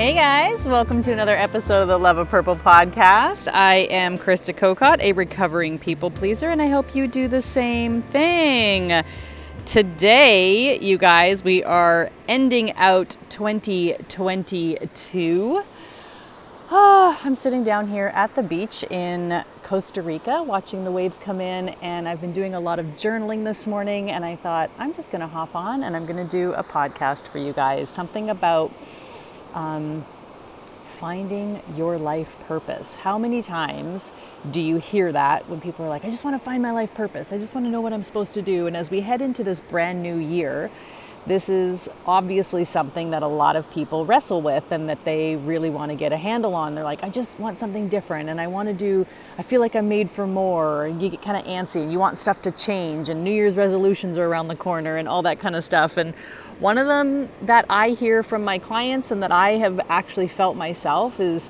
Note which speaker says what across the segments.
Speaker 1: Hey guys, welcome to another episode of the Love of Purple podcast. I am Krista Kokot, a recovering people pleaser, and I hope you do the same thing. Today, you guys, we are ending out 2022. Oh, ah, I'm sitting down here at the beach in Costa Rica watching the waves come in, and I've been doing a lot of journaling this morning. And I thought, I'm just going to hop on and I'm going to do a podcast for you guys something about um, finding your life purpose. How many times do you hear that when people are like, I just want to find my life purpose, I just want to know what I'm supposed to do? And as we head into this brand new year, this is obviously something that a lot of people wrestle with and that they really want to get a handle on. They're like, I just want something different and I want to do, I feel like I'm made for more. And you get kind of antsy and you want stuff to change, and New Year's resolutions are around the corner and all that kind of stuff. And one of them that I hear from my clients and that I have actually felt myself is,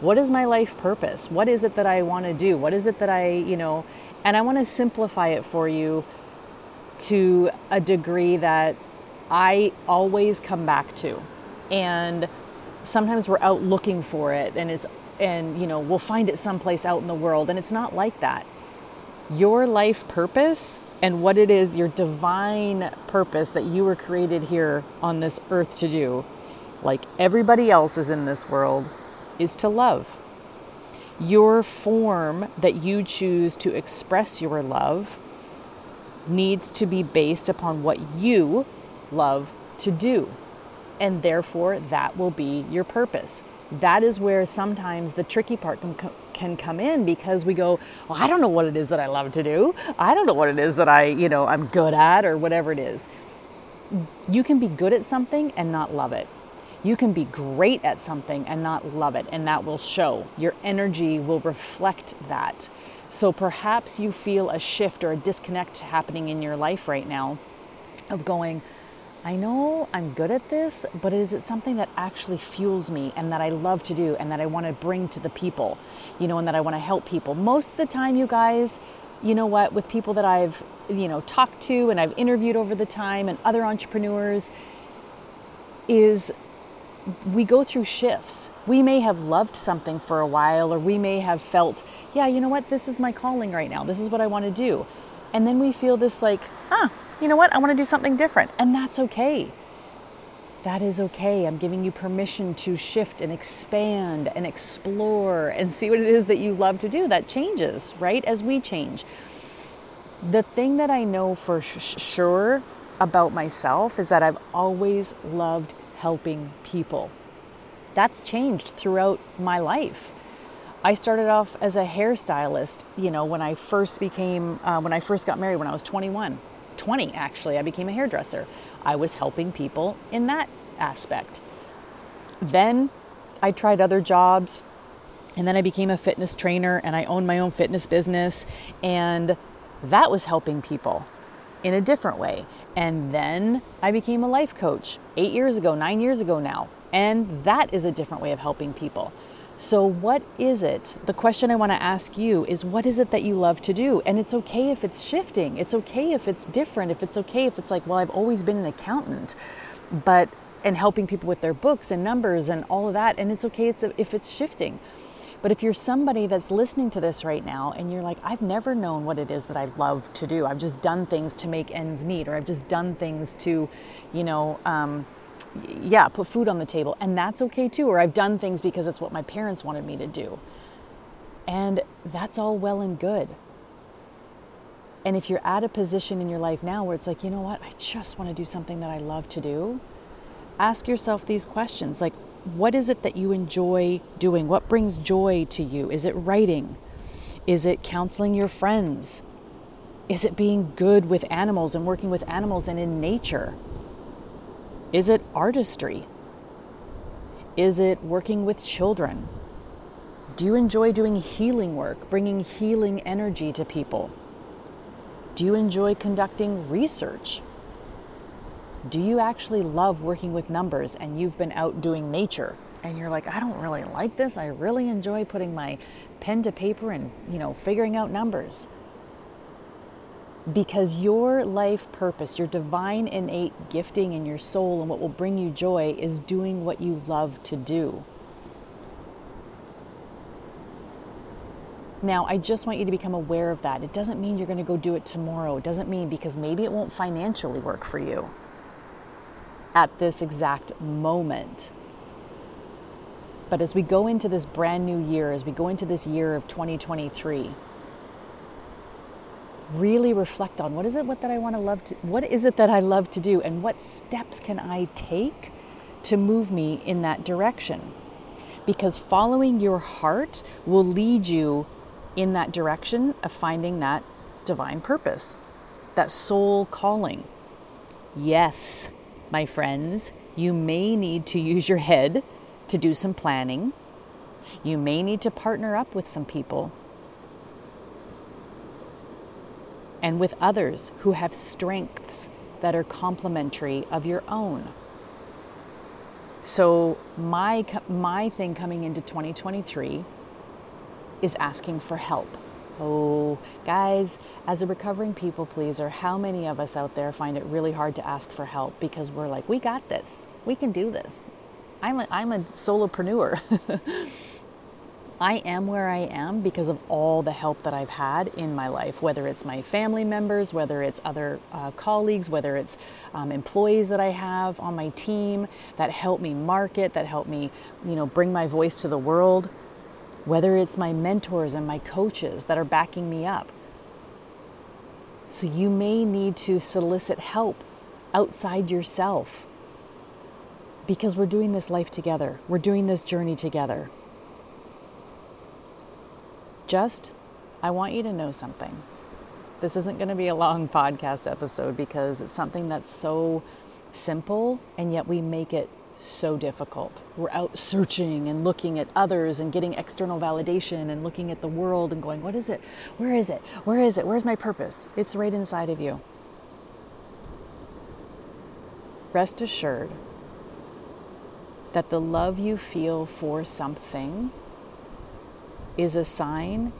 Speaker 1: what is my life purpose? What is it that I want to do? What is it that I, you know, and I want to simplify it for you to a degree that I always come back to. And sometimes we're out looking for it and it's and you know, we'll find it someplace out in the world and it's not like that. Your life purpose and what it is, your divine purpose that you were created here on this earth to do, like everybody else is in this world, is to love. Your form that you choose to express your love needs to be based upon what you love to do. And therefore, that will be your purpose. That is where sometimes the tricky part can, can come in because we go, well, I don't know what it is that I love to do. I don't know what it is that I, you know, I'm good at or whatever it is. You can be good at something and not love it. You can be great at something and not love it, and that will show. Your energy will reflect that. So perhaps you feel a shift or a disconnect happening in your life right now of going, I know I'm good at this, but is it something that actually fuels me and that I love to do and that I want to bring to the people, you know, and that I want to help people? Most of the time, you guys, you know what, with people that I've, you know, talked to and I've interviewed over the time and other entrepreneurs, is we go through shifts. We may have loved something for a while, or we may have felt, yeah, you know what, this is my calling right now. This is what I want to do. And then we feel this like, huh, you know what, I want to do something different. And that's okay. That is okay. I'm giving you permission to shift and expand and explore and see what it is that you love to do. That changes, right? As we change. The thing that I know for sh- sure about myself is that I've always loved helping people. That's changed throughout my life. I started off as a hairstylist, you know, when I first became, uh, when I first got married when I was 21. 20 actually, I became a hairdresser. I was helping people in that aspect. Then I tried other jobs and then I became a fitness trainer and I owned my own fitness business and that was helping people in a different way. And then I became a life coach 8 years ago, 9 years ago now. And that is a different way of helping people. So, what is it? The question I want to ask you is what is it that you love to do? And it's okay if it's shifting. It's okay if it's different. If it's okay if it's like, well, I've always been an accountant, but and helping people with their books and numbers and all of that. And it's okay if it's shifting. But if you're somebody that's listening to this right now and you're like, I've never known what it is that I love to do, I've just done things to make ends meet, or I've just done things to, you know, um, yeah, put food on the table. And that's okay too. Or I've done things because it's what my parents wanted me to do. And that's all well and good. And if you're at a position in your life now where it's like, you know what, I just want to do something that I love to do, ask yourself these questions like, what is it that you enjoy doing? What brings joy to you? Is it writing? Is it counseling your friends? Is it being good with animals and working with animals and in nature? Is it artistry? Is it working with children? Do you enjoy doing healing work, bringing healing energy to people? Do you enjoy conducting research? Do you actually love working with numbers and you've been out doing nature and you're like, I don't really like this. I really enjoy putting my pen to paper and, you know, figuring out numbers. Because your life purpose, your divine innate gifting in your soul, and what will bring you joy is doing what you love to do. Now, I just want you to become aware of that. It doesn't mean you're going to go do it tomorrow. It doesn't mean because maybe it won't financially work for you at this exact moment. But as we go into this brand new year, as we go into this year of 2023, really reflect on what is it what that I want to love to what is it that I love to do and what steps can I take to move me in that direction? Because following your heart will lead you in that direction of finding that divine purpose, that soul calling. Yes, my friends, you may need to use your head to do some planning. You may need to partner up with some people and with others who have strengths that are complementary of your own. So, my, my thing coming into 2023 is asking for help. Oh, guys, as a recovering people pleaser, how many of us out there find it really hard to ask for help because we're like, we got this, we can do this. I'm a, I'm a solopreneur. I am where I am because of all the help that I've had in my life, whether it's my family members, whether it's other uh, colleagues, whether it's um, employees that I have on my team that help me market, that help me, you know, bring my voice to the world whether it's my mentors and my coaches that are backing me up. So you may need to solicit help outside yourself because we're doing this life together, we're doing this journey together. Just, I want you to know something. This isn't going to be a long podcast episode because it's something that's so simple and yet we make it so difficult. We're out searching and looking at others and getting external validation and looking at the world and going, what is it? Where is it? Where is it? Where's my purpose? It's right inside of you. Rest assured that the love you feel for something is a sign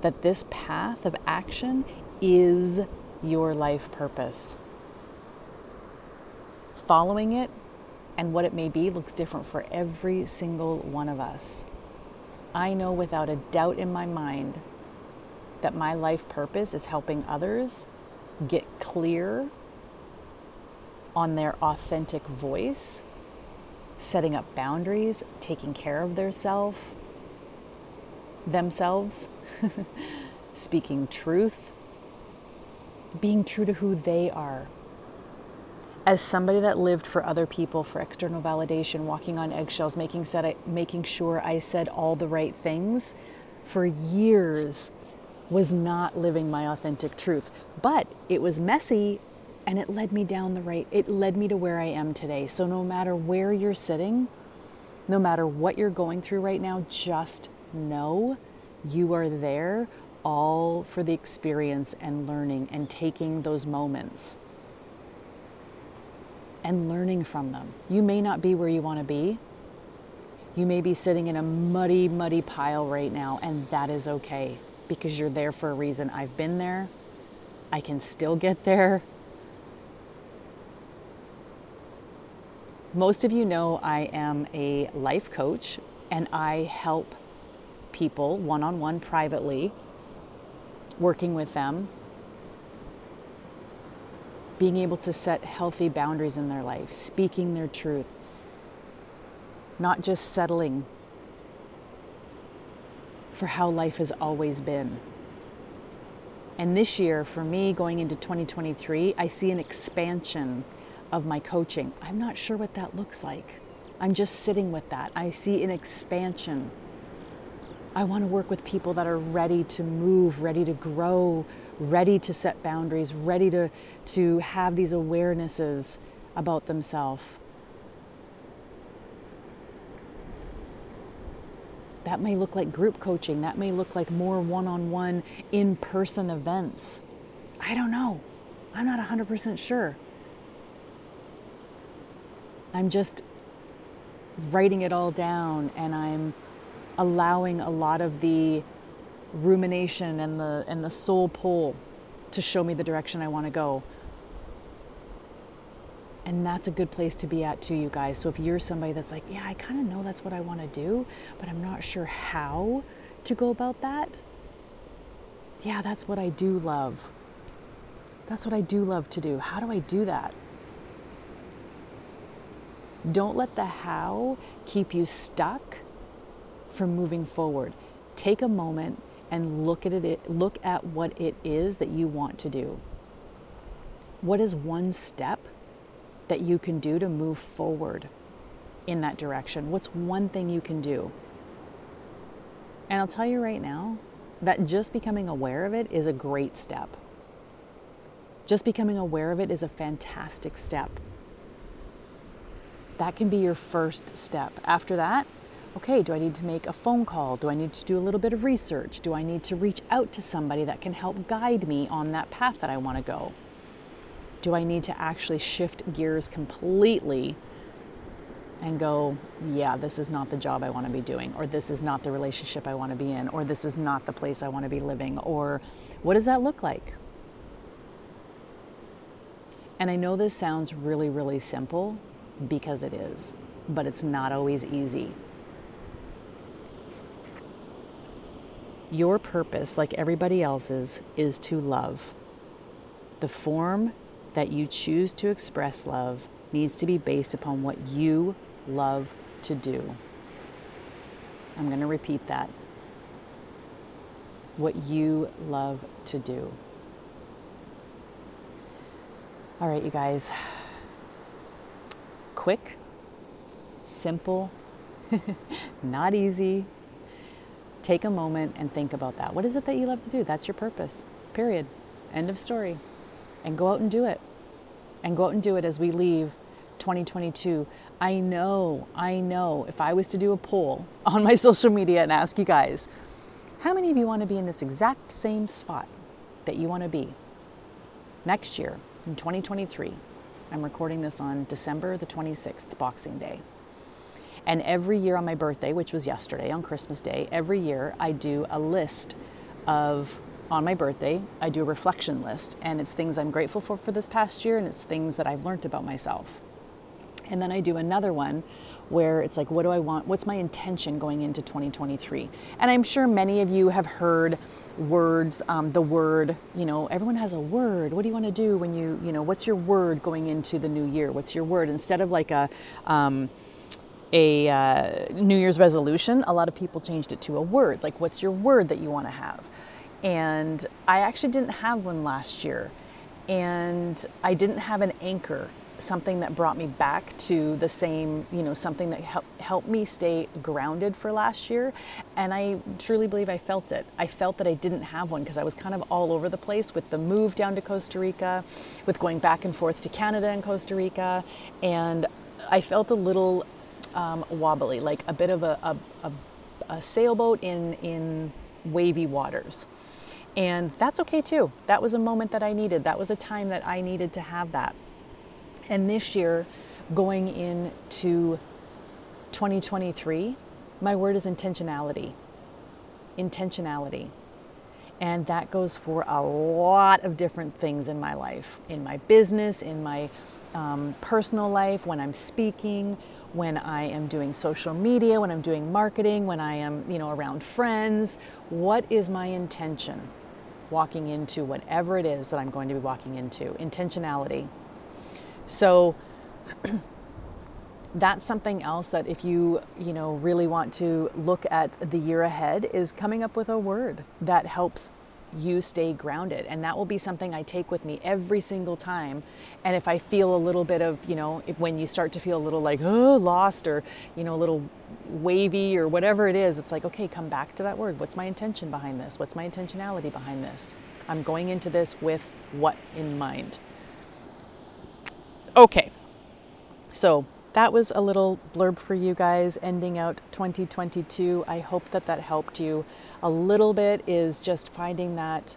Speaker 1: that this path of action is your life purpose following it and what it may be looks different for every single one of us. I know without a doubt in my mind that my life purpose is helping others get clear on their authentic voice, setting up boundaries, taking care of their self, themselves, speaking truth, being true to who they are as somebody that lived for other people for external validation, walking on eggshells, making, said, making sure I said all the right things for years was not living my authentic truth. But it was messy and it led me down the right, it led me to where I am today. So no matter where you're sitting, no matter what you're going through right now, just know you are there all for the experience and learning and taking those moments and learning from them. You may not be where you want to be. You may be sitting in a muddy, muddy pile right now, and that is okay because you're there for a reason. I've been there, I can still get there. Most of you know I am a life coach and I help people one on one privately, working with them being able to set healthy boundaries in their life, speaking their truth, not just settling for how life has always been. And this year, for me, going into 2023, I see an expansion of my coaching. I'm not sure what that looks like. I'm just sitting with that. I see an expansion. I want to work with people that are ready to move, ready to grow, ready to set boundaries, ready to, to have these awarenesses about themselves. That may look like group coaching, that may look like more one on one, in person events. I don't know. I'm not 100% sure. I'm just writing it all down and I'm allowing a lot of the rumination and the and the soul pull to show me the direction I want to go. And that's a good place to be at too, you guys. So if you're somebody that's like, yeah, I kind of know that's what I want to do, but I'm not sure how to go about that. Yeah, that's what I do love. That's what I do love to do. How do I do that? Don't let the how keep you stuck from moving forward. Take a moment and look at it look at what it is that you want to do. What is one step that you can do to move forward in that direction? What's one thing you can do? And I'll tell you right now that just becoming aware of it is a great step. Just becoming aware of it is a fantastic step. That can be your first step. After that, okay, do I need to make a phone call? Do I need to do a little bit of research? Do I need to reach out to somebody that can help guide me on that path that I want to go? Do I need to actually shift gears completely and go, yeah, this is not the job I want to be doing, or this is not the relationship I want to be in, or this is not the place I want to be living, or what does that look like? And I know this sounds really, really simple, because it is, but it's not always easy. Your purpose, like everybody else's, is to love. The form that you choose to express love needs to be based upon what you love to do. I'm going to repeat that. What you love to do. All right, you guys quick, simple, not easy. Take a moment and think about that. What is it that you love to do? That's your purpose, period. End of story. And go out and do it. And go out and do it as we leave 2022. I know, I know, if I was to do a poll on my social media and ask you guys, how many of you want to be in this exact same spot that you want to be next year in 2023? I'm recording this on December the 26th, Boxing Day. And every year on my birthday, which was yesterday on Christmas Day, every year I do a list of, on my birthday, I do a reflection list. And it's things I'm grateful for for this past year and it's things that I've learned about myself. And then I do another one where it's like, what do I want? What's my intention going into 2023? And I'm sure many of you have heard words, um, the word, you know, everyone has a word. What do you want to do when you, you know, what's your word going into the new year? What's your word? Instead of like a, um, a uh, New Year's resolution, a lot of people changed it to a word. Like, what's your word that you want to have? And I actually didn't have one last year. And I didn't have an anchor something that brought me back to the same, you know, something that help, helped me stay grounded for last year. And I truly believe I felt it. I felt that I didn't have one because I was kind of all over the place with the move down to Costa Rica, with going back and forth to Canada and Costa Rica. And I felt a little um, wobbly, like a bit of a, a, a, a sailboat in, in wavy waters. And that's okay too. That was a moment that I needed. That was a time that I needed to have that. And this year, going into 2023, my word is intentionality. Intentionality. And that goes for a lot of different things in my life, in my business, in my um, personal life, when I'm speaking, when I am doing social media, when I'm doing marketing, when I am, you know, around friends. What is my intention walking into whatever it is that I'm going to be walking into? Intentionality. So that's something else that if you, you know, really want to look at the year ahead is coming up with a word that helps you stay grounded. And that will be something I take with me every single time. And if I feel a little bit of you know when you start to feel a little like oh lost or you know a little wavy or whatever it is it's like okay come back to that word. What's my intention behind this? What's my intentionality behind this? I'm going into this with what in mind. Okay, so that was a little blurb for you guys ending out 2022. I hope that that helped you. A little bit is just finding that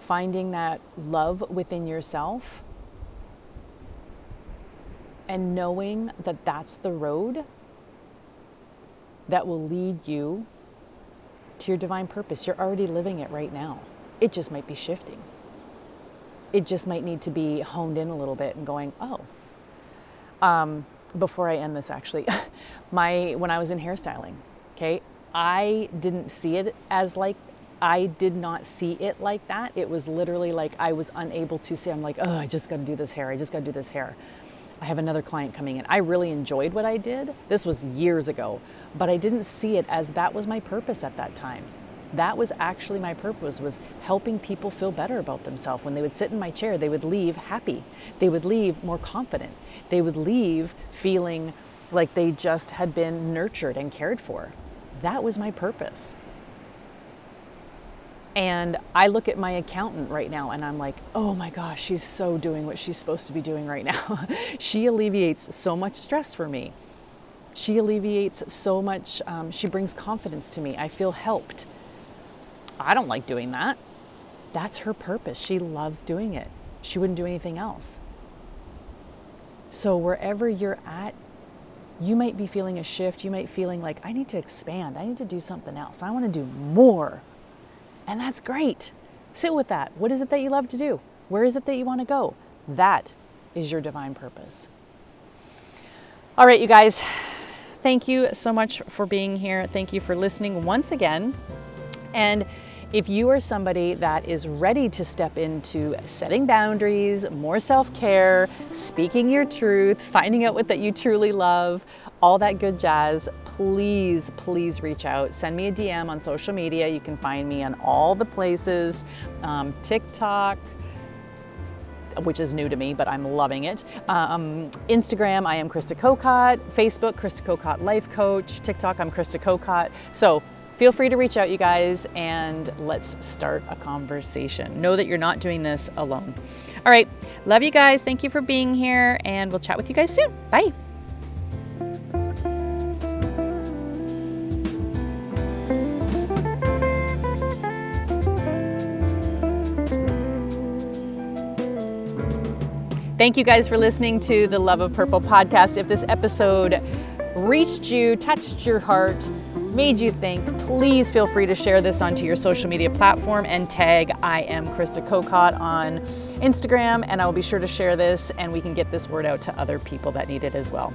Speaker 1: finding that love within yourself and knowing that that's the road that will lead you to your divine purpose. You're already living it right now. It just might be shifting. It just might need to be honed in a little bit and going, oh. Um, before I end this, actually, my when I was in hairstyling, okay, I didn't see it as like I did not see it like that. It was literally like I was unable to see. I'm like, oh, I just got to do this hair. I just got to do this hair. I have another client coming in. I really enjoyed what I did. This was years ago, but I didn't see it as that was my purpose at that time. That was actually my purpose was helping people feel better about themselves. When they would sit in my chair, they would leave happy. They would leave more confident. They would leave feeling like they just had been nurtured and cared for. That was my purpose. And I look at my accountant right now and I'm like, oh my gosh, she's so doing what she's supposed to be doing right now. she alleviates so much stress for me. She alleviates so much, um, she brings confidence to me. I feel helped. I don't like doing that. That's her purpose. She loves doing it. She wouldn't do anything else. So, wherever you're at, you might be feeling a shift. You might be feeling like I need to expand. I need to do something else. I want to do more and that's great. Sit with that. What is it that you love to do? Where is it that you want to go? That is your divine purpose. All right, you guys, thank you so much for being here. Thank you for listening once again. And if you are somebody that is ready to step into setting boundaries, more self care, speaking your truth, finding out what that you truly love, all that good jazz, please, please reach out. Send me a DM on social media. You can find me on all the places um, TikTok, which is new to me, but I'm loving it. Um, Instagram, I am Krista Kokot. Facebook, Krista Kokot Life Coach. TikTok, I'm Krista Kokot. So feel free to reach out, you guys, and let's start a conversation. Know that you're not doing this alone. All right, love you guys. Thank you for being here, and we'll chat with you guys soon. Bye. Thank you guys for listening to the Love of Purple podcast. If this episode reached you, touched your heart, made you think, please feel free to share this onto your social media platform and tag I am Krista Kokot on Instagram, and I will be sure to share this and we can get this word out to other people that need it as well.